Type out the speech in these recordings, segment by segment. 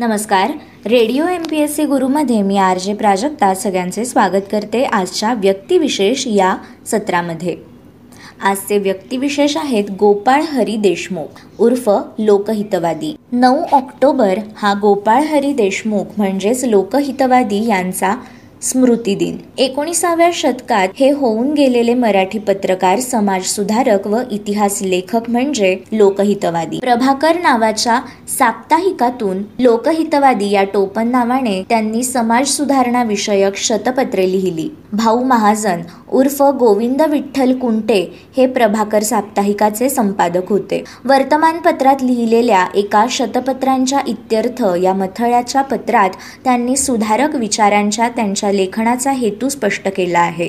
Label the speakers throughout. Speaker 1: नमस्कार radio M P S C गुरुमध्ये मी आर जे प्राजक्ता सगळ्यांचे स्वागत करते आजच्या व्यक्तिविशेष या सत्रामध्ये आजचे व्यक्तिविशेष आहेत गोपाळ हरी देशमुख उर्फ लोकहितवादी नऊ ऑक्टोबर हा गोपाळ हरी देशमुख म्हणजेच लोकहितवादी यांचा स्मृती दिन एकोणीसाव्या शतकात हे होऊन गेलेले मराठी पत्रकार समाज सुधारक व इतिहास लेखक म्हणजे लोकहितवादी प्रभाकर नावाच्या साप्ताहिकातून लोकहितवादी या टोपण नावाने त्यांनी समाज सुधारणा विषयक शतपत्रे लिहिली भाऊ महाजन उर्फ गोविंद विठ्ठल कुंटे हे प्रभाकर साप्ताहिकाचे संपादक होते वर्तमानपत्रात लिहिलेल्या एका शतपत्रांच्या इत्यर्थ या मथळ्याच्या पत्रात त्यांनी सुधारक विचारांच्या त्यांच्या लेखनाचा हेतू स्पष्ट केला आहे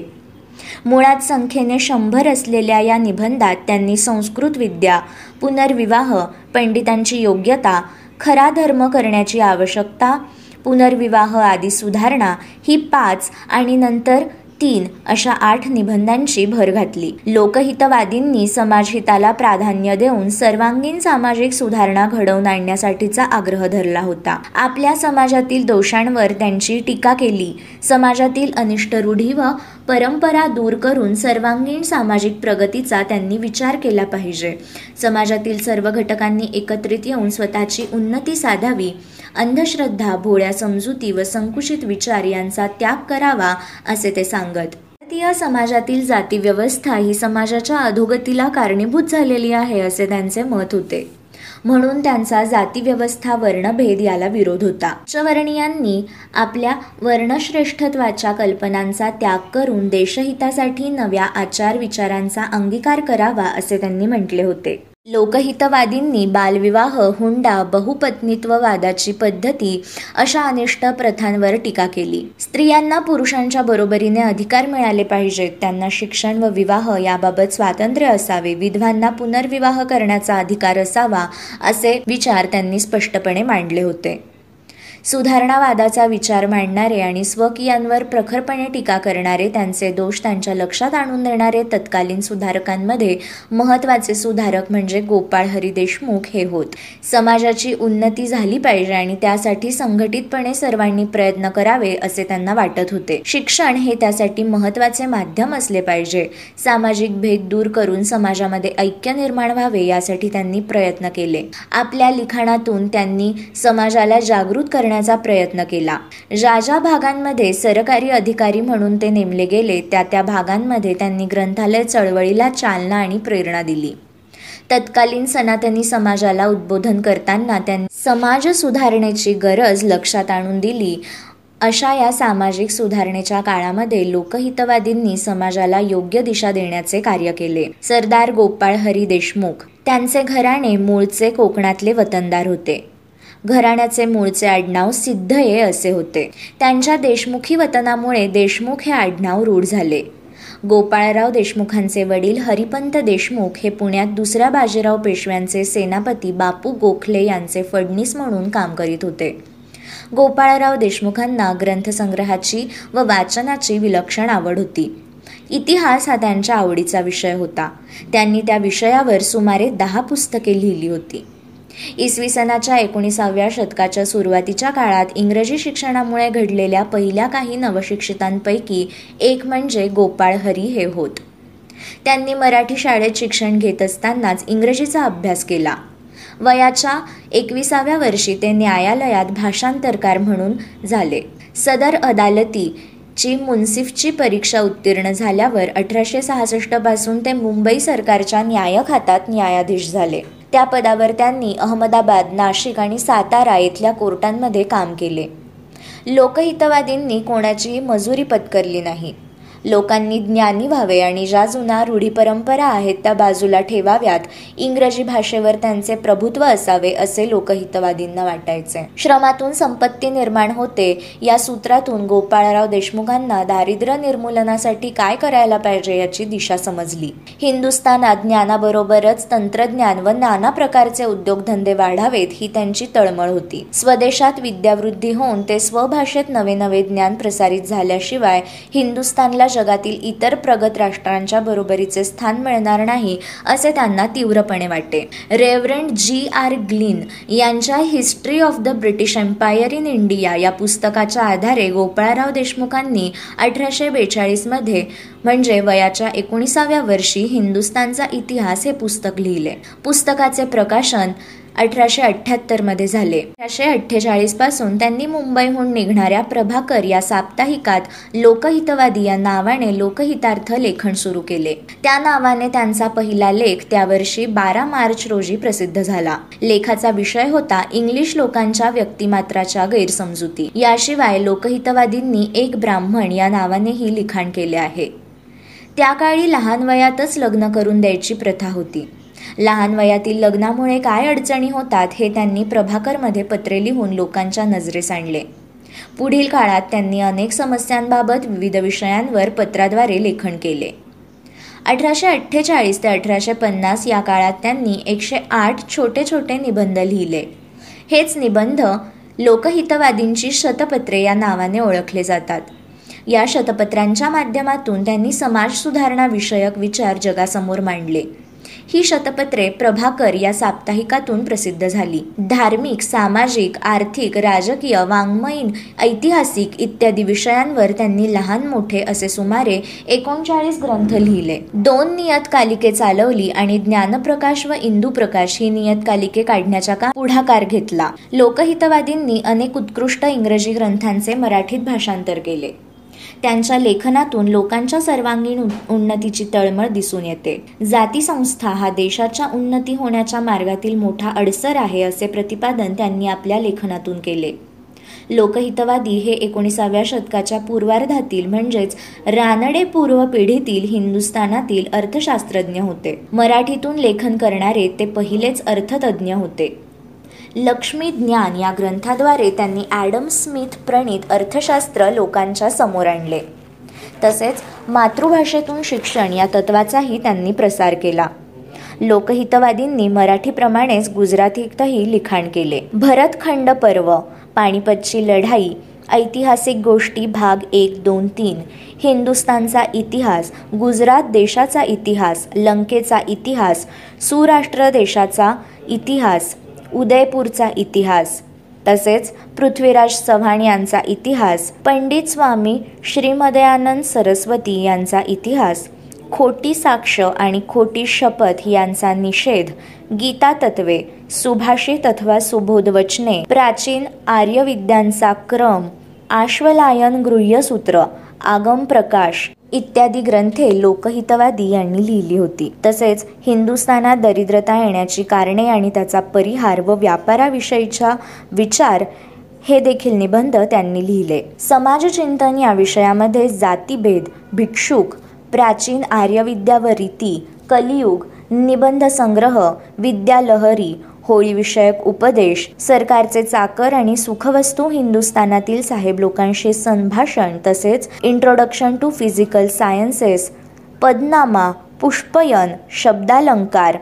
Speaker 1: मुळात संख्येने शंभर असलेल्या या निबंधात त्यांनी संस्कृत विद्या पुनर्विवाह पंडितांची योग्यता खरा धर्म करण्याची आवश्यकता पुनर्विवाह आदी सुधारणा ही पाच आणि नंतर तीन अशा आठ निबंधांची भर घातली लोकहितवादींनी समाजहिताला प्राधान्य देऊन सर्वांगीण सामाजिक सुधारणा घडवून आणण्यासाठीचा आग्रह धरला होता आपल्या समाजातील दोषांवर त्यांची टीका केली समाजातील अनिष्ट रूढी व परंपरा दूर करून सर्वांगीण सामाजिक प्रगतीचा त्यांनी विचार केला पाहिजे समाजातील सर्व घटकांनी एकत्रित येऊन स्वतःची उन्नती साधावी अंधश्रद्धा भोळ्या समजुती व संकुचित विचार यांचा त्याग करावा असे ते सांगत भारतीय समाजातील जाती व्यवस्था ही समाजाच्या अधोगतीला कारणीभूत झालेली आहे असे त्यांचे मत होते म्हणून त्यांचा जाती व्यवस्था वर्णभेद याला विरोध होता उच्चवर्णीयांनी आपल्या वर्णश्रेष्ठत्वाच्या कल्पनांचा त्याग करून देशहितासाठी नव्या आचार विचारांचा अंगीकार करावा असे त्यांनी म्हटले होते लोकहितवादींनी बालविवाह हुंडा वादाची पद्धती अशा अनिष्ट प्रथांवर टीका केली स्त्रियांना पुरुषांच्या बरोबरीने अधिकार मिळाले पाहिजेत त्यांना शिक्षण व विवाह याबाबत स्वातंत्र्य असावे विधवांना पुनर्विवाह करण्याचा अधिकार असावा असे विचार त्यांनी स्पष्टपणे मांडले होते सुधारणावादाचा विचार मांडणारे आणि स्वकीयांवर प्रखरपणे टीका करणारे त्यांचे दोष त्यांच्या लक्षात आणून देणारे तत्कालीन सुधारकांमध्ये महत्त्वाचे सुधारक म्हणजे गोपाळ हरी देशमुख हे होत समाजाची उन्नती झाली पाहिजे आणि त्यासाठी संघटितपणे सर्वांनी प्रयत्न करावे असे त्यांना वाटत होते शिक्षण हे त्यासाठी महत्त्वाचे माध्यम असले पाहिजे सामाजिक भेद दूर करून समाजामध्ये ऐक्य निर्माण व्हावे यासाठी त्यांनी प्रयत्न केले आपल्या लिखाणातून त्यांनी समाजाला जागृत करण्या करण्याचा प्रयत्न केला ज्या ज्या भागांमध्ये सरकारी अधिकारी म्हणून ते नेमले गेले त्या त्या भागांमध्ये त्यांनी ग्रंथालय चळवळीला चालना आणि प्रेरणा दिली तत्कालीन सनातनी समाजाला उद्बोधन करताना त्यांनी समाज सुधारणेची गरज लक्षात आणून दिली अशा या सामाजिक सुधारणेच्या काळामध्ये लोकहितवादींनी समाजाला योग्य दिशा देण्याचे कार्य केले सरदार गोपाळ हरी देशमुख त्यांचे घराणे मूळचे कोकणातले वतनदार होते घराण्याचे मूळचे आडनाव सिद्धये असे होते त्यांच्या देशमुखी वतनामुळे देशमुख हे आडनाव रूढ झाले गोपाळराव देशमुखांचे वडील हरिपंत देशमुख हे पुण्यात दुसऱ्या बाजीराव पेशव्यांचे सेनापती बापू गोखले यांचे फडणीस म्हणून काम करीत होते गोपाळराव देशमुखांना ग्रंथसंग्रहाची व वाचनाची विलक्षण आवड होती इतिहास हा त्यांच्या आवडीचा विषय होता त्यांनी त्या विषयावर सुमारे दहा पुस्तके लिहिली होती इसवी सनाच्या एकोणीसाव्या शतकाच्या सुरुवातीच्या काळात इंग्रजी शिक्षणामुळे घडलेल्या पहिल्या काही नवशिक्षितांपैकी एक म्हणजे गोपाळ हरी हे होत त्यांनी मराठी शाळेत शिक्षण घेत असतानाच इंग्रजीचा अभ्यास केला वयाच्या एकविसाव्या वर्षी ते न्यायालयात भाषांतरकार म्हणून झाले सदर अदालती ची मुन्सिफची परीक्षा उत्तीर्ण झाल्यावर अठराशे पासून ते मुंबई सरकारच्या न्याय खात्यात न्यायाधीश झाले त्या पदावर त्यांनी अहमदाबाद नाशिक आणि सातारा इथल्या कोर्टांमध्ये काम केले लोकहितवादींनी कोणाचीही मजुरी पत्करली नाही लोकांनी ज्ञानी व्हावे आणि ज्या जुना रूढी परंपरा आहेत त्या बाजूला ठेवाव्यात इंग्रजी भाषेवर त्यांचे प्रभुत्व असावे असे लोकहितवादींना वाटायचे श्रमातून संपत्ती निर्माण होते या सूत्रातून गोपाळराव देशमुखांना दारिद्र्य निर्मूलनासाठी काय करायला पाहिजे याची दिशा समजली हिंदुस्थानात ज्ञानाबरोबरच तंत्रज्ञान व नाना प्रकारचे उद्योगधंदे वाढावेत ही त्यांची तळमळ होती स्वदेशात विद्यावृद्धी होऊन ते स्वभाषेत नवे नवे ज्ञान प्रसारित झाल्याशिवाय हिंदुस्थानला जगातील इतर प्रगत राष्ट्रांच्या बरोबरीचे स्थान मिळणार नाही असे त्यांना तीव्रपणे वाटते रेव्हरंड जी आर ग्लीन यांच्या history of the British Empire in India या पुस्तकाच्या आधारे गोपाळराव देशमुखांनी अठराशे बेचाळीसमध्ये म्हणजे वयाच्या एकोणीसाव्या वर्षी हिंदुस्तानचा इतिहास हे पुस्तक लिहिले पुस्तकाचे प्रकाशन अठराशे अठ्ठ्याहत्तरमध्ये झाले अठराशे अठ्ठेचाळीसपासून त्यांनी मुंबईहून निघणाऱ्या प्रभाकर या साप्ताहिकात लोकहितवादी या नावाने लोकहितार्थ लेखन सुरू केले त्या नावाने त्यांचा पहिला लेख त्या वर्षी बारा मार्च रोजी प्रसिद्ध झाला लेखाचा विषय होता इंग्लिश लोकांच्या व्यक्तिमात्राच्या गैरसमजुती याशिवाय लोकहितवादींनी एक ब्राह्मण या नावानेही लिखाण केले आहे त्या काळी लहान वयातच लग्न करून द्यायची प्रथा होती लहान वयातील लग्नामुळे काय अडचणी होतात हे त्यांनी प्रभाकरमध्ये पत्रे लिहून लोकांच्या नजरेस आणले पुढील काळात त्यांनी अनेक समस्यांबाबत विविध विषयांवर पत्राद्वारे लेखन केले अठराशे अठ्ठेचाळीस ते अठराशे पन्नास या काळात त्यांनी एकशे आठ छोटे छोटे निबंध लिहिले हेच निबंध लोकहितवादींची शतपत्रे या नावाने ओळखले जातात या शतपत्रांच्या माध्यमातून त्यांनी समाज समाजसुधारणाविषयक विचार जगासमोर मांडले ही शतपत्रे प्रभाकर या साप्ताहिकातून प्रसिद्ध झाली धार्मिक सामाजिक आर्थिक राजकीय वाङ्मयीन ऐतिहासिक इत्यादी विषयांवर त्यांनी लहान मोठे असे सुमारे एकोणचाळीस ग्रंथ लिहिले दोन नियतकालिके चालवली आणि ज्ञानप्रकाश व प्रकाश ही नियतकालिके काढण्याचा का पुढाकार घेतला लोकहितवादींनी अनेक उत्कृष्ट इंग्रजी ग्रंथांचे मराठीत भाषांतर केले त्यांच्या लेखनातून लोकांच्या सर्वांगीण उन्नतीची तळमळ दिसून येते जाती संस्था हा देशाच्या उन्नती होण्याच्या मार्गातील मोठा अडसर आहे असे प्रतिपादन त्यांनी आपल्या लेखनातून केले लोकहितवादी हे एकोणीसाव्या शतकाच्या पूर्वार्धातील म्हणजेच रानडे पूर्व पिढीतील हिंदुस्थानातील अर्थशास्त्रज्ञ होते मराठीतून लेखन करणारे ते पहिलेच अर्थतज्ञ होते लक्ष्मी ज्ञान या ग्रंथाद्वारे त्यांनी ॲडम स्मिथ प्रणित अर्थशास्त्र लोकांच्या समोर आणले तसेच मातृभाषेतून शिक्षण या तत्वाचाही त्यांनी प्रसार केला लोकहितवादींनी मराठीप्रमाणेच गुजरातीतही लिखाण केले भरतखंड पर्व पाणीपतची लढाई ऐतिहासिक गोष्टी भाग एक दोन तीन हिंदुस्तानचा इतिहास गुजरात देशाचा इतिहास लंकेचा इतिहास सुराष्ट्र देशाचा इतिहास उदयपूरचा इतिहास तसेच पृथ्वीराज चव्हाण यांचा इतिहास पंडित स्वामी श्रीमदयानंद सरस्वती यांचा इतिहास खोटी साक्ष आणि खोटी शपथ यांचा निषेध गीता तत्वे सुभाषित अथवा सुबोध प्राचीन आर्यविद्यांचा क्रम आश्वलायन गृह्यसूत्र आगम प्रकाश इत्यादी ग्रंथे लोकहितवादी यांनी लिहिली होती तसेच हिंदुस्थानात दरिद्रता येण्याची कारणे आणि त्याचा परिहार व व्यापाराविषयीचा विचार हे देखील निबंध त्यांनी लिहिले समाजचिंतन या विषयामध्ये जातीभेद भिक्षुक प्राचीन आर्यविद्या व रीती कलियुग निबंध संग्रह विद्यालहरी होळीविषयक उपदेश सरकारचे चाकर आणि सुखवस्तू हिंदुस्थानातील साहेब लोकांशी संभाषण तसेच इंट्रोडक्शन टू फिजिकल सायन्सेस पदनामा पुष्पयन शब्दालंकार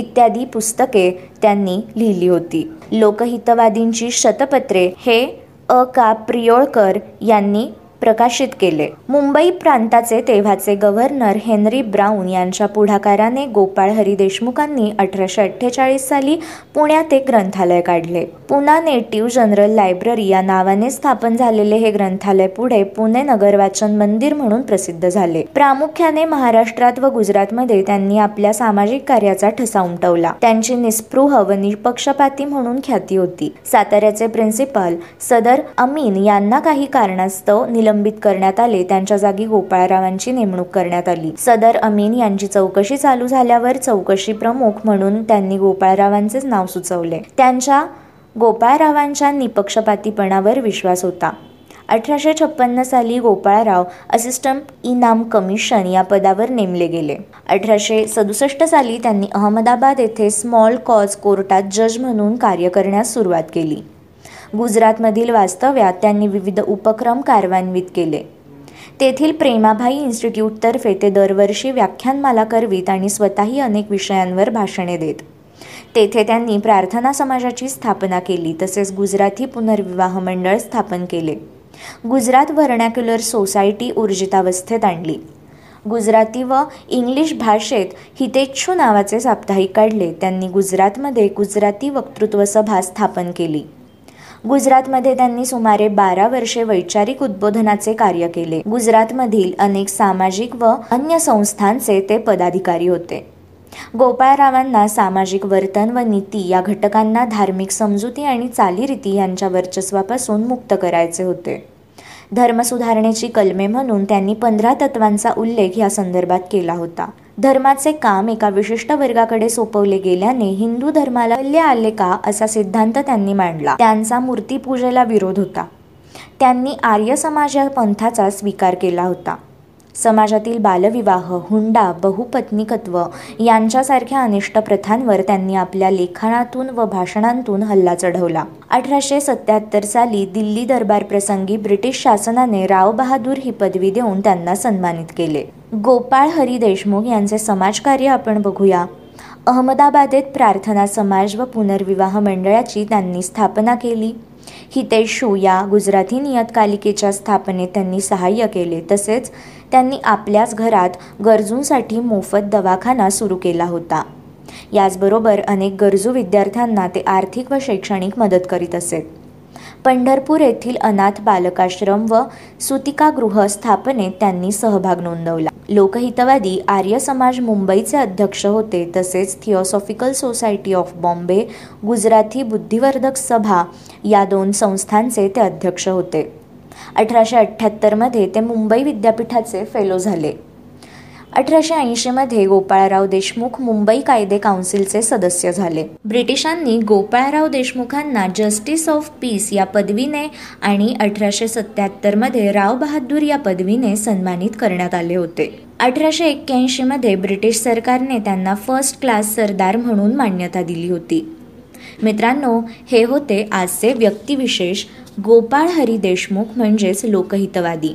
Speaker 1: इत्यादी पुस्तके त्यांनी लिहिली होती लोकहितवादींची शतपत्रे हे अ का प्रियोळकर यांनी प्रकाशित केले मुंबई प्रांताचे तेव्हाचे गव्हर्नर हेनरी ब्राऊन यांच्या पुढाकाराने गोपाळ हरी देशमुखांनी अठराशे अठ्ठेचाळीस साली पुण्यात एक ग्रंथालय काढले पुना नेटिव्ह जनरल लायब्ररी या नावाने स्थापन झालेले हे ग्रंथालय पुढे पुणे नगर वाचन मंदिर म्हणून प्रसिद्ध झाले प्रामुख्याने महाराष्ट्रात व गुजरातमध्ये त्यांनी आपल्या सामाजिक कार्याचा ठसा उमटवला त्यांची निस्पृह व निष्पक्षपाती म्हणून ख्याती होती साताऱ्याचे प्रिन्सिपल सदर अमीन यांना काही कारणास्तव निलंबित निलंबित करण्यात आले त्यांच्या जागी गोपाळरावांची नेमणूक करण्यात आली सदर अमीन यांची चौकशी चालू झाल्यावर चौकशी प्रमुख म्हणून त्यांनी गोपाळरावांचेच नाव सुचवले त्यांच्या गोपाळरावांच्या निपक्षपातीपणावर विश्वास होता अठराशे छप्पन्न साली गोपाळराव असिस्टंट इनाम कमिशन या पदावर नेमले गेले अठराशे सदुसष्ट साली त्यांनी अहमदाबाद येथे स्मॉल कॉज कोर्टात जज म्हणून कार्य करण्यास सुरुवात केली गुजरातमधील वास्तव्यात त्यांनी विविध उपक्रम कार्यान्वित केले तेथील प्रेमाभाई इन्स्टिट्यूटतर्फे ते दरवर्षी व्याख्यानमाला करवीत आणि स्वतःही अनेक विषयांवर भाषणे देत तेथे त्यांनी प्रार्थना समाजाची स्थापना केली तसेच गुजराती पुनर्विवाह मंडळ स्थापन केले गुजरात व्हर्नॅक्युलर सोसायटी ऊर्जितावस्थेत आणली गुजराती व इंग्लिश भाषेत हितेच्छू नावाचे साप्ताहिक काढले त्यांनी गुजरातमध्ये गुजराती वक्तृत्व सभा स्थापन केली गुजरातमध्ये त्यांनी सुमारे बारा वर्षे वैचारिक उद्बोधनाचे कार्य केले गुजरातमधील अनेक सामाजिक व अन्य संस्थांचे ते पदाधिकारी होते गोपाळरावांना सामाजिक वर्तन व नीती या घटकांना धार्मिक समजुती आणि चालीरीती यांच्या वर्चस्वापासून मुक्त करायचे होते धर्मसुधारणेची कलमे म्हणून त्यांनी पंधरा तत्वांचा उल्लेख या संदर्भात केला होता धर्माचे काम एका विशिष्ट वर्गाकडे सोपवले गेल्याने हिंदू धर्माला बल्य आले का असा सिद्धांत त्यांनी मांडला त्यांचा मूर्तीपूजेला विरोध होता त्यांनी आर्य समाज पंथाचा स्वीकार केला होता समाजातील बालविवाह हुंडा बहुपत्नीकत्व यांच्यासारख्या अनिष्ट प्रथांवर त्यांनी आपल्या लेखनातून व भाषणांतून हल्ला चढवला अठराशे सत्याहत्तर साली दिल्ली दरबार प्रसंगी ब्रिटिश शासनाने राव बहादूर ही पदवी देऊन त्यांना सन्मानित केले गोपाळ हरी देशमुख यांचे समाजकार्य आपण बघूया अहमदाबादेत प्रार्थना समाज व पुनर्विवाह मंडळाची त्यांनी स्थापना केली हितेशू या गुजराती नियतकालिकेच्या स्थापनेत त्यांनी सहाय्य केले तसेच त्यांनी आपल्याच घरात गरजूंसाठी मोफत दवाखाना सुरू केला होता याचबरोबर अनेक गरजू विद्यार्थ्यांना ते आर्थिक व शैक्षणिक मदत करीत असेल पंढरपूर येथील अनाथ बालकाश्रम व सुतिकागृह स्थापनेत त्यांनी सहभाग नोंदवला लोकहितवादी आर्य समाज मुंबईचे अध्यक्ष होते तसेच Theosophical Society of Bombay Gujarati Buddhivardhak Sabha या दोन संस्थांचे ते अध्यक्ष होते अठराशे अठ्ठ्याहत्तरमध्ये ते मुंबई विद्यापीठाचे फेलो झाले अठराशे ऐंशीमध्ये गोपाळराव देशमुख मुंबई कायदे काउन्सिलचे सदस्य झाले ब्रिटिशांनी गोपाळराव देशमुखांना जस्टिस ऑफ पीस या पदवीने आणि अठराशे सत्याहत्तरमध्ये राव बहादूर या पदवीने सन्मानित करण्यात आले होते अठराशे मध्ये ब्रिटिश सरकारने त्यांना फर्स्ट क्लास सरदार म्हणून मान्यता दिली होती मित्रांनो हे होते आजचे व्यक्तिविशेष गोपाळ हरी देशमुख म्हणजेच लोकहितवादी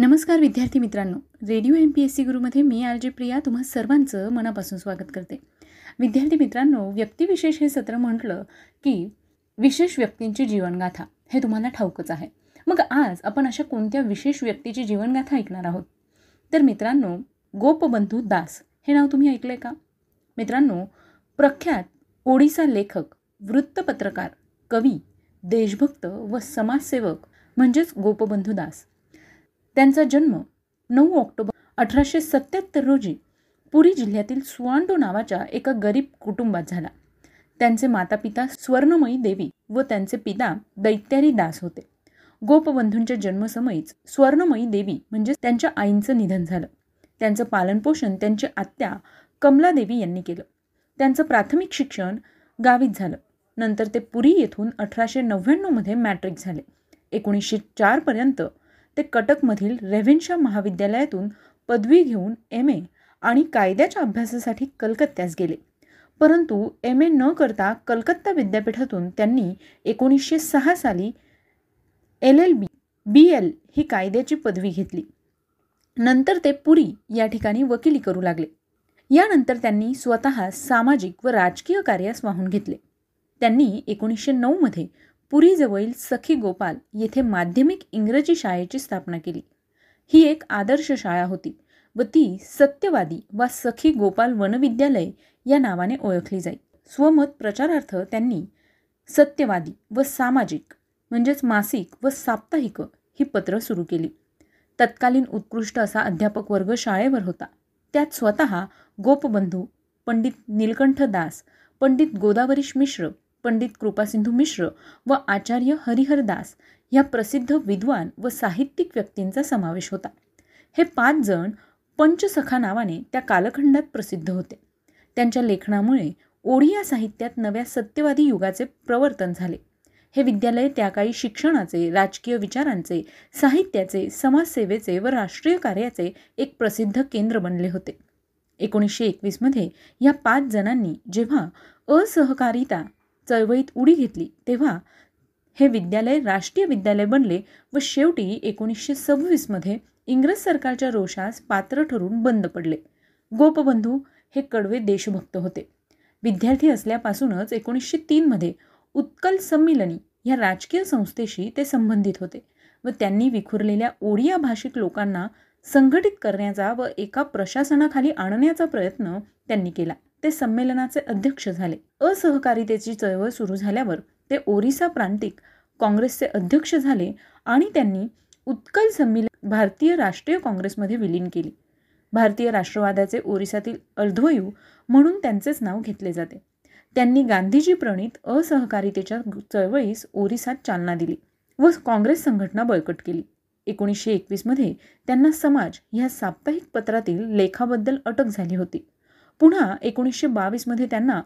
Speaker 2: नमस्कार विद्यार्थी मित्रांनो radio M P S C गुरुमध्ये मी आर जे प्रिया तुम्हा सर्वांचं मनापासून स्वागत करते विद्यार्थी मित्रांनो व्यक्तिविशेष हे सत्र म्हटलं की विशेष व्यक्तींची जीवनगाथा हे तुम्हाला ठाऊकच आहे मग आज आपण अशा कोणत्या विशेष व्यक्तीची जीवनगाथा ऐकणार आहोत तर मित्रांनो गोपबंधू दास हे नाव तुम्ही ऐकलं का मित्रांनो प्रख्यात ओडिसा लेखक वृत्तपत्रकार कवी देशभक्त व समाजसेवक म्हणजेच गोपबंधू दास त्यांचा जन्म नऊ ऑक्टोबर अठराशे सत्याहत्तर रोजी पुरी जिल्ह्यातील सुवांडो नावाच्या एका गरीब कुटुंबात झाला त्यांचे मातापिता स्वर्णमयी देवी व त्यांचे पिता दैत्यारी दास होते गोपबंधूंच्या जन्मसमयीच स्वर्णमयी देवी म्हणजे त्यांच्या आईंचं निधन झालं त्यांचं पालनपोषण त्यांची आत्या कमला देवी यांनी केलं त्यांचं प्राथमिक शिक्षण गावीत झालं नंतर ते पुरी येथून अठराशे नव्याण्णवमध्ये मॅट्रिक झाले एकोणीसशे चारपर्यंत ते कटकमधील रेव्हेन्शा महाविद्यालयातून पदवी घेऊन एम ए आणि कायद्याच्या अभ्यासासाठी कलकत्त्यास गेले परंतु एम ए न करता कलकत्ता विद्यापीठातून त्यांनी एकोणीसशे सहा साली L L B B L ही कायद्याची पदवी घेतली नंतर ते पुरी या ठिकाणी वकिली करू लागले यानंतर त्यांनी स्वतः सामाजिक व राजकीय कार्यास वाहून घेतले त्यांनी एकोणीसशे नऊमध्ये पुरीजवळील सखी गोपाल येथे माध्यमिक इंग्रजी शाळेची स्थापना केली ही एक आदर्श शाळा होती व ती सत्यवादी वा सखी गोपाल वनविद्यालय या नावाने ओळखली जाई स्वमत प्रचारार्थ त्यांनी सत्यवादी व सामाजिक म्हणजेच मासिक व साप्ताहिक ही पत्र सुरू केली तत्कालीन उत्कृष्ट असा अध्यापक वर्ग शाळेवर होता त्यात स्वतः गोपबंधू पंडित नीलकंठ दास पंडित गोदावरीश मिश्र पंडित कृपासिंधू मिश्र व आचार्य हरिहरदास या प्रसिद्ध विद्वान व साहित्यिक व्यक्तींचा समावेश होता हे पाच जण पंचसखा नावाने त्या कालखंडात प्रसिद्ध होते त्यांच्या लेखनामुळे ओडिया साहित्यात नव्या सत्यवादी युगाचे प्रवर्तन झाले हे विद्यालय त्या काळी शिक्षणाचे राजकीय विचारांचे साहित्याचे समाजसेवेचे व राष्ट्रीय कार्याचे एक प्रसिद्ध केंद्र बनले होते एकोणीसशे एकवीसमध्ये या पाच जणांनी जेव्हा असहकारिता चळवळीत उडी घेतली तेव्हा हे विद्यालय राष्ट्रीय विद्यालय बनले व शेवटी एकोणीसशे सव्वीसमध्ये इंग्रज सरकारच्या रोषास पात्र ठरून बंद पडले गोपबंधू हे कडवे देशभक्त होते विद्यार्थी असल्यापासूनच एकोणीसशे तीनमध्ये उत्कल संमिलनी या राजकीय संस्थेशी ते संबंधित होते व त्यांनी विखुरलेल्या ओडिया भाषिक लोकांना संघटित करण्याचा व एका प्रशासनाखाली आणण्याचा प्रयत्न त्यांनी केला ते संमेलनाचे अध्यक्ष झाले असहकारितेची चळवळ सुरू झाल्यावर ते ओरिसा प्रांतिक काँग्रेसचे अध्यक्ष झाले आणि त्यांनी उत्कल संमेलन भारतीय राष्ट्रीय काँग्रेसमध्ये विलीन केली भारतीय राष्ट्रवादाचे ओरिसातील अर्धवयू म्हणून त्यांचेच नाव घेतले जाते त्यांनी गांधीजी प्रणित असहकारितेच्या चळवळीस ओरिसात चालना दिली व काँग्रेस संघटना बळकट केली एकोणीसशे एकवीसमध्ये त्यांना समाज ह्या साप्ताहिक पत्रातील लेखाबद्दल अटक झाली होती पुन्हा एकोणीसशे बावीसमध्ये त्यांना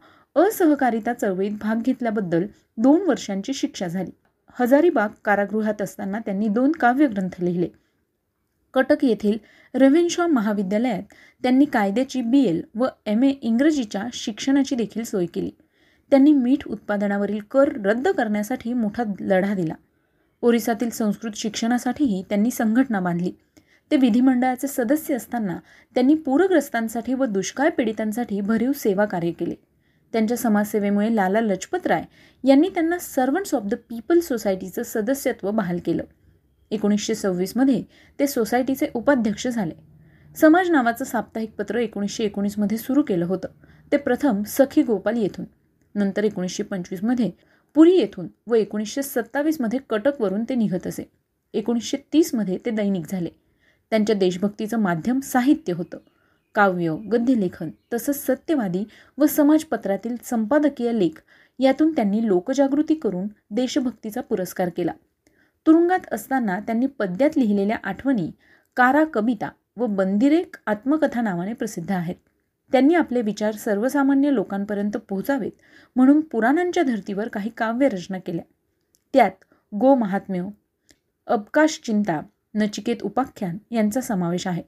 Speaker 2: असहकारिता चळवळीत भाग घेतल्याबद्दल दोन वर्षांची शिक्षा झाली हजारीबाग कारागृहात असताना त्यांनी दोन काव्यग्रंथ लिहिले कटक येथील रवींद्र महाविद्यालयात त्यांनी कायद्याची बी एल व एम ए इंग्रजीच्या शिक्षणाची देखील सोय केली त्यांनी मीठ उत्पादनावरील कर रद्द करण्यासाठी मोठा लढा दिला ओरिसातील संस्कृत शिक्षणासाठीही त्यांनी संघटना बांधली ते विधिमंडळाचे सदस्य असताना त्यांनी पूरग्रस्तांसाठी व दुष्काळ पीडितांसाठी भरीव सेवा कार्य केले त्यांच्या समाजसेवेमुळे लाला लजपतराय यांनी त्यांना सर्वंट्स ऑफ द पीपल सोसायटीचं सदस्यत्व बहाल केलं एकोणीसशे सव्वीसमध्ये ते सोसायटीचे उपाध्यक्ष झाले समाज नावाचं साप्ताहिक पत्र एकोणीसशे एकोणीसमध्ये सुरू केलं होतं ते प्रथम सखी गोपाल येथून नंतर एकोणीसशे पंचवीसमध्ये पुरी येथून व एकोणीसशे सत्तावीसमध्ये कटकवरून ते निघत असे एकोणीसशे तीसमध्ये ते दैनिक झाले त्यांच्या देशभक्तीचं माध्यम साहित्य होतं काव्य गद्यलेखन तसंच सत्यवादी व समाजपत्रातील संपादकीय लेख यातून त्यांनी लोकजागृती करून देशभक्तीचा पुरस्कार केला तुरुंगात असताना त्यांनी पद्यात लिहिलेल्या आठवणी कारा कविता व बंदिरेक आत्मकथा नावाने प्रसिद्ध आहेत त्यांनी आपले विचार सर्वसामान्य लोकांपर्यंत पोहोचावेत म्हणून पुराणांच्या धर्तीवर काही काव्य रचना केल्या त्यात गो महात्म्य अवकाश चिंता नचिकेत उपाख्यान यांचा समावेश आहे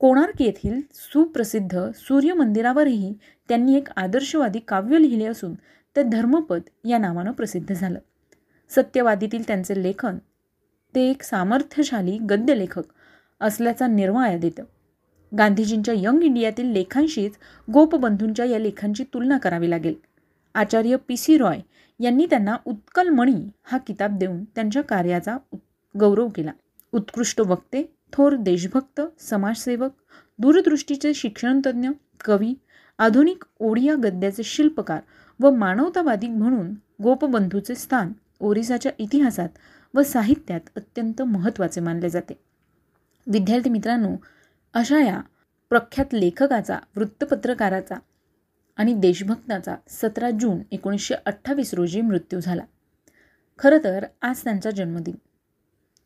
Speaker 2: कोणार्क येथील सुप्रसिद्ध सूर्य मंदिरावरही त्यांनी एक आदर्शवादी काव्य लिहिले असून ते धर्मपद या नावानं प्रसिद्ध झालं सत्यवादीतील त्यांचे लेखन ते एक सामर्थ्यशाली गद्यलेखक असल्याचा निर्वाया देतं गांधीजींच्या यंग इंडियातील लेखांशीच गोपबंधूंच्या या लेखांची तुलना करावी लागेल आचार्य पी सी रॉय यांनी त्यांना उत्कलमणी हा किताब देऊन त्यांच्या कार्याचा गौरव केला उत्कृष्ट वक्ते थोर देशभक्त समाजसेवक दूरदृष्टीचे शिक्षणतज्ज्ञ कवी आधुनिक ओडिया गद्याचे शिल्पकार व मानवतावादी म्हणून गोपबंधूचे स्थान ओरिसाच्या इतिहासात व साहित्यात अत्यंत महत्त्वाचे मानले जाते विद्यार्थी मित्रांनो अशा या प्रख्यात लेखकाचा वृत्तपत्रकाराचा आणि देशभक्ताचा सतरा जून एकोणीसशे अठ्ठावीस रोजी मृत्यू झाला खरं तर आज त्यांचा जन्मदिन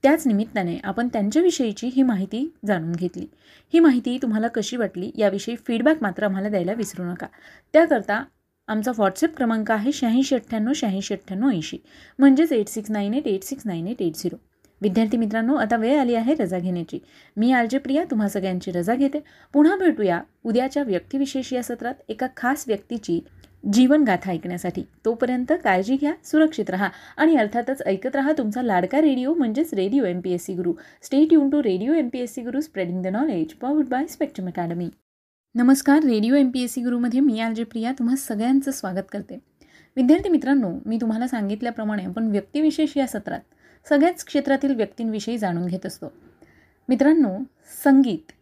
Speaker 2: त्याच निमित्ताने आपण त्यांच्याविषयीची ही माहिती जाणून घेतली ही माहिती तुम्हाला कशी वाटली याविषयी फीडबॅक मात्र आम्हाला द्यायला विसरू नका त्याकरता आमचा व्हॉट्सअप क्रमांक आहे शहाऐंशी अठ्ठ्याण्णव शहाऐंशी अठ्ठ्याण्णव ऐंशी म्हणजेच eight six nine eight eight six nine eight eight zero विद्यार्थी मित्रांनो आता वेळ आली आहे रजा घेण्याची मी आलजे प्रिया तुम्हा सगळ्यांची रजा घेते पुन्हा भेटूया उद्याच्या व्यक्तिविशेष या सत्रात एका खास व्यक्तीची जीवनगाथा ऐकण्यासाठी तोपर्यंत काळजी घ्या सुरक्षित राहा आणि अर्थातच ऐकत राहा तुमचा लाडका रेडिओ म्हणजेच radio M P S C Guru stay युन to radio M P S C Guru spreading the knowledge powered by Spectrum Academy नमस्कार radio M P S C गुरुमध्ये मी आलजे प्रिया तुम्हा सगळ्यांचं स्वागत करते विद्यार्थी मित्रांनो मी तुम्हाला सांगितल्याप्रमाणे आपण व्यक्तिविशेष या सत्रात सगळ्याच क्षेत्रातील व्यक्तींविषयी जाणून घेत असतो मित्रांनो संगीत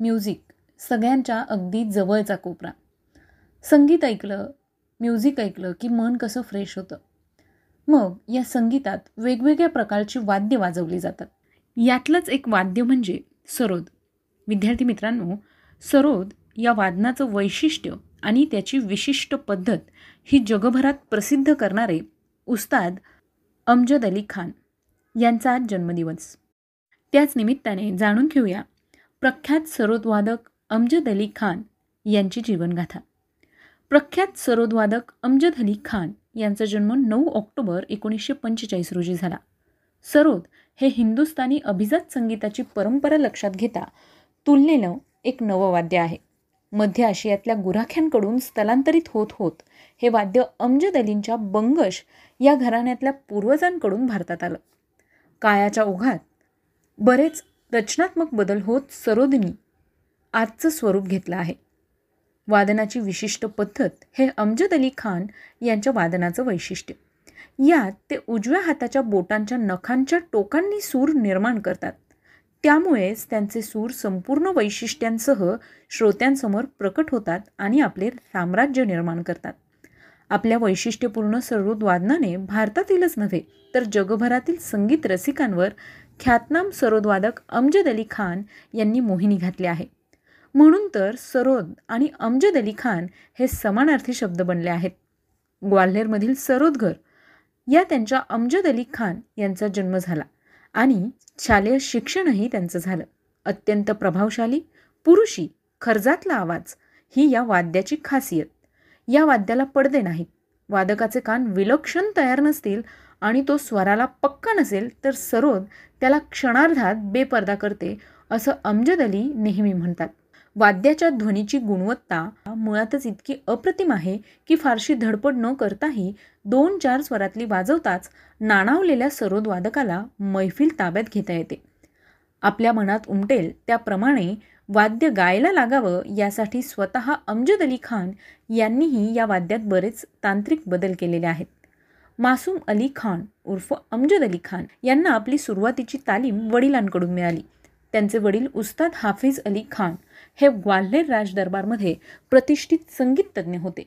Speaker 2: म्युझिक सगळ्यांच्या अगदी जवळचा कोपरा संगीत ऐकलं म्युझिक ऐकलं की मन कसं फ्रेश होतं मग या संगीतात वेगवेगळ्या प्रकारची वाद्य वाजवली जातात यातलंच एक वाद्य म्हणजे सरोद विद्यार्थी मित्रांनो सरोद या वादनाचं वैशिष्ट्य आणि त्याची विशिष्ट पद्धत ही जगभरात प्रसिद्ध करणारे उस्ताद अमजद अली खान यांचा आज जन्मदिवस त्याच निमित्ताने जाणून घेऊया प्रख्यात सरोदवादक अमजद अली खान यांची जीवनगाथा प्रख्यात सरोदवादक अमजद अली खान यांचा जन्म नऊ ऑक्टोबर एकोणीसशे पंचेचाळीस रोजी झाला सरोद हे हिंदुस्तानी अभिजात संगीताची परंपरा लक्षात घेता तुलनेनं एक नवं वाद्य आहे मध्य आशियातल्या गुराख्यांकडून स्थलांतरित होत होत हे वाद्य अमजद अलींच्या बंगश या घराण्यातल्या पूर्वजांकडून भारतात आलं काळाच्या ओघात बरेच रचनात्मक बदल होत सरोदनी आजचं स्वरूप घेतलं आहे वादनाची विशिष्ट पद्धत हे अमजद अली खान यांच्या वादनाचं वैशिष्ट्य यात ते उजव्या हाताच्या बोटांच्या नखांच्या टोकांनी सूर निर्माण करतात त्यामुळेच त्यांचे सूर संपूर्ण वैशिष्ट्यांसह श्रोत्यांसमोर प्रकट होतात आणि आपले साम्राज्य निर्माण करतात आपल्या वैशिष्ट्यपूर्ण सरोद वादनाने भारतातीलच नव्हे तर जगभरातील संगीत रसिकांवर ख्यातनाम सरोदवादक अमजद अली खान यांनी मोहिनी घातली आहे म्हणून तर सरोद आणि अमजद अली खान हे समानार्थी शब्द बनले आहेत ग्वाल्हेरमधील घर या त्यांच्या अमजद अली खान यांचा जन्म झाला आणि शालेय शिक्षणही त्यांचं झालं अत्यंत प्रभावशाली पुरुषी खर्जातला आवाज ही या वाद्याची खासियत या वाद्याला पडदे नाहीत वादकाचे कान विलक्षण तयार नसतील आणि तो स्वराला पक्का नसेल तर सरोद त्याला क्षणार्धात बेपर्दा करते असं अमजद अली नेहमी म्हणतात वाद्याच्या ध्वनीची गुणवत्ता मुळातच इतकी अप्रतिम आहे की फारशी धडपड न करताही दोन चार स्वरातली वाजवताच नाणावलेल्या सरोद वादकाला मैफिल ताब्यात घेता येते आपल्या मनात उमटेल त्याप्रमाणे वाद्य गायला लागावं यासाठी स्वतः अमजद अली खान यांनीही या वाद्यात बरेच तांत्रिक बदल केलेले आहेत मासूम अली खान उर्फ अमजद अली खान यांना आपली सुरुवातीची तालीम वडिलांकडून मिळाली त्यांचे वडील उस्ताद हाफिज अली खान हे ग्वाल्हेर राजदरबारमध्ये प्रतिष्ठित संगीततज्ज्ञ होते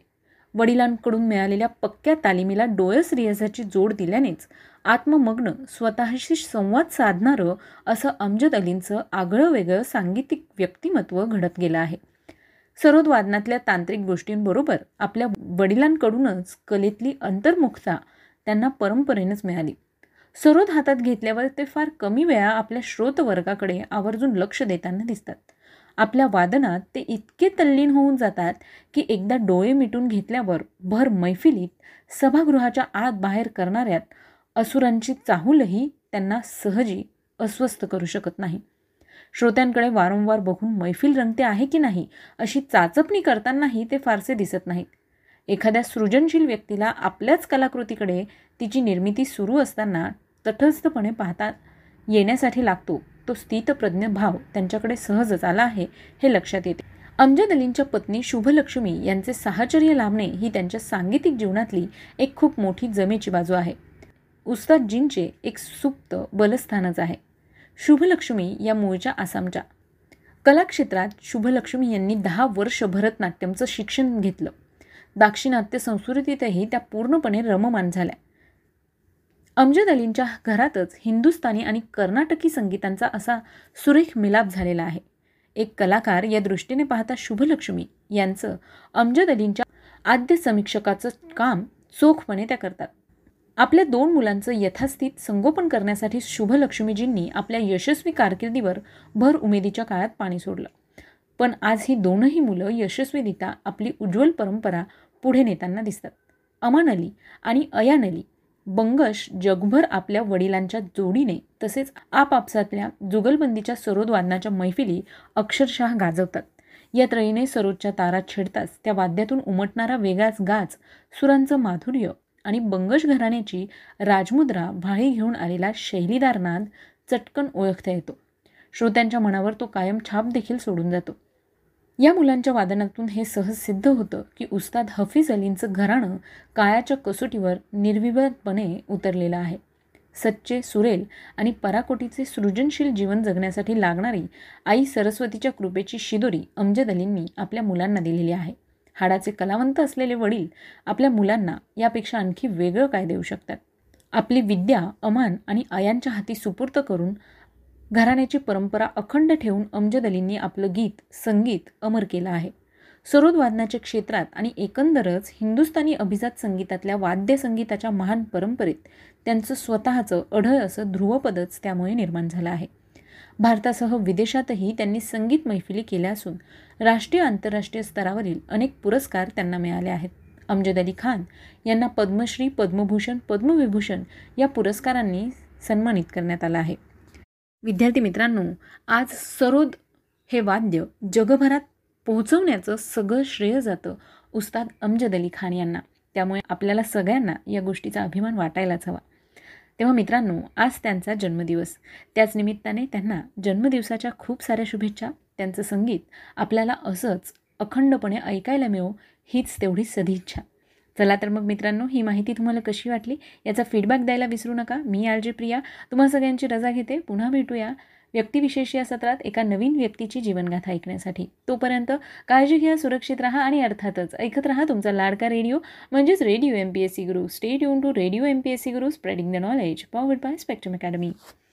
Speaker 2: वडिलांकडून मिळालेल्या पक्क्या तालिमीला डोयस रियाजाची जोड दिल्यानेच आत्ममग्न स्वतःशी संवाद साधणारं असं अमजद अलींचं आगळं वेगळं सांगीतिक व्यक्तिमत्व घडत गेलं आहे सरोद वादनातल्या तांत्रिक गोष्टींबरोबर आपल्या वडिलांकडूनच कलेतली अंतर्मुखता त्यांना परंपरेनंच मिळाली सरोद हातात घेतल्यावर ते फार कमी वेळा आपल्या श्रोतवर्गाकडे आवर्जून लक्ष देताना दिसतात आपल्या वादनात ते इतके तल्लीन होऊन जातात की एकदा डोळे मिटून घेतल्यावर भर मैफिलीत सभागृहाच्या आत बाहेर करणाऱ्यात असुरांची चाहूलही त्यांना सहजी अस्वस्थ करू शकत नाही श्रोत्यांकडे वारंवार बघून मैफिल रंगते आहे की नाही अशी चाचपणी करतानाही ते फारसे दिसत नाहीत एखाद्या सृजनशील व्यक्तीला आपल्याच कलाकृतीकडे तिची निर्मिती सुरू असताना तटस्थपणे पाहतात येण्यासाठी लागतो तो स्थित प्रज्ञ भाव त्यांच्याकडे सहजच आला आहे हे लक्षात येते अमजद अलींच्या पत्नी शुभलक्ष्मी यांचे साहचर्य लाभणे ही त्यांच्या सांगीतिक जीवनातली एक खूप मोठी जमेची बाजू आहे उस्तादजींचे एक सुप्त बलस्थानच आहे शुभलक्ष्मी या मूळच्या आसामच्या कलाक्षेत्रात शुभलक्ष्मी यांनी दहा वर्ष भरतनाट्यमचं शिक्षण घेतलं दाक्षिणात्य संस्कृतीतही त्या पूर्णपणे रममान झाल्या अमजद अलींच्या घरातच हिंदुस्थानी आणि कर्नाटकी संगीतांचा असा सुरेख मिलाप झालेला आहे एक कलाकार या दृष्टीने पाहता शुभलक्ष्मी यांचं अमजद अलींच्या आद्य समीक्षकाचं काम चोखपणे त्या करतात आपल्या दोन मुलांचं यथास्थित संगोपन करण्यासाठी शुभलक्ष्मीजींनी आपल्या यशस्वी कारकिर्दीवर भर उमेदीच्या काळात पाणी सोडलं पण आज ही दोनही मुलं यशस्वीरित्या आपली उज्ज्वल परंपरा पुढे नेताना दिसतात अमान अली आणि अयान अली बंगश जगभर आपल्या वडिलांच्या जोडीने तसेच आपापसातल्या जुगलबंदीच्या सरोद वादनाच्या मैफिली अक्षरशः गाजवतात या त्रयीने सरोदच्या तारा छेडताच त्या वाद्यातून उमटणारा वेगळाच गाज सुरांचं माधुर्य आणि बंगश घराण्याची राजमुद्रा व्हाळी घेऊन आलेला शैलीदार नाद चटकन ओळखता येतो श्रोत्यांच्या मनावर तो कायम छाप देखील सोडून जातो या मुलांच्या वादनातून हे सहज सिद्ध होतं की उस्ताद हफीज अलींचं घराणं कायाच्या कसोटीवर निर्विवादपणे उतरलेलं आहे सच्चे सुरेल आणि पराकोटीचे सृजनशील जीवन जगण्यासाठी लागणारी आई सरस्वतीच्या कृपेची शिदोरी अमजद अलींनी आपल्या मुलांना दिलेली आहे हाडाचे कलावंत असलेले वडील आपल्या मुलांना यापेक्षा आणखी वेगळं काय देऊ शकतात आपली विद्या अमान आणि आयांच्या हाती सुपूर्त करून घराण्याची परंपरा अखंड ठेवून अमजद अलींनी आपलं गीत संगीत अमर केलं आहे सरोद वादनाच्या क्षेत्रात आणि एकंदरच हिंदुस्थानी अभिजात संगीतातल्या वाद्य संगीताच्या महान परंपरेत त्यांचं स्वतःचं अढळ असं ध्रुवपदच त्यामुळे निर्माण झालं आहे भारतासह विदेशातही त्यांनी संगीत मैफिली केल्या असून राष्ट्रीय आंतरराष्ट्रीय स्तरावरील अनेक पुरस्कार त्यांना मिळाले आहेत अमजद अली खान यांना पद्मश्री पद्मभूषण पद्मविभूषण या पुरस्कारांनी सन्मानित करण्यात आलं आहे विद्यार्थी मित्रांनो आज सरोद हे वाद्य जगभरात पोहोचवण्याचं सगळं श्रेय जातं उस्ताद अमजद अली खान यांना त्यामुळे आपल्याला सगळ्यांना या गोष्टीचा अभिमान वाटायलाच हवा तेव्हा मित्रांनो आज त्यांचा जन्मदिवस त्याच निमित्ताने त्यांना जन्मदिवसाच्या खूप साऱ्या शुभेच्छा त्यांचं संगीत आपल्याला असंच अखंडपणे ऐकायला मिळो हीच तेवढी सदिच्छा चला तर मग मित्रांनो ही माहिती तुम्हाला कशी वाटली याचा फीडबॅक द्यायला विसरू नका मी आलजे प्रिया तुम्हा सगळ्यांची रजा घेते पुन्हा भेटूया व्यक्तिविशेष या सत्रात एका नवीन व्यक्तीची जीवनगाथा ऐकण्यासाठी तोपर्यंत काळजी घ्या सुरक्षित राहा आणि अर्थातच ऐकत राहा तुमचा लाडका रेडिओ म्हणजेच radio M P S C Guru stay युन to radio M P S C Guru spreading the knowledge powered by Spectrum academy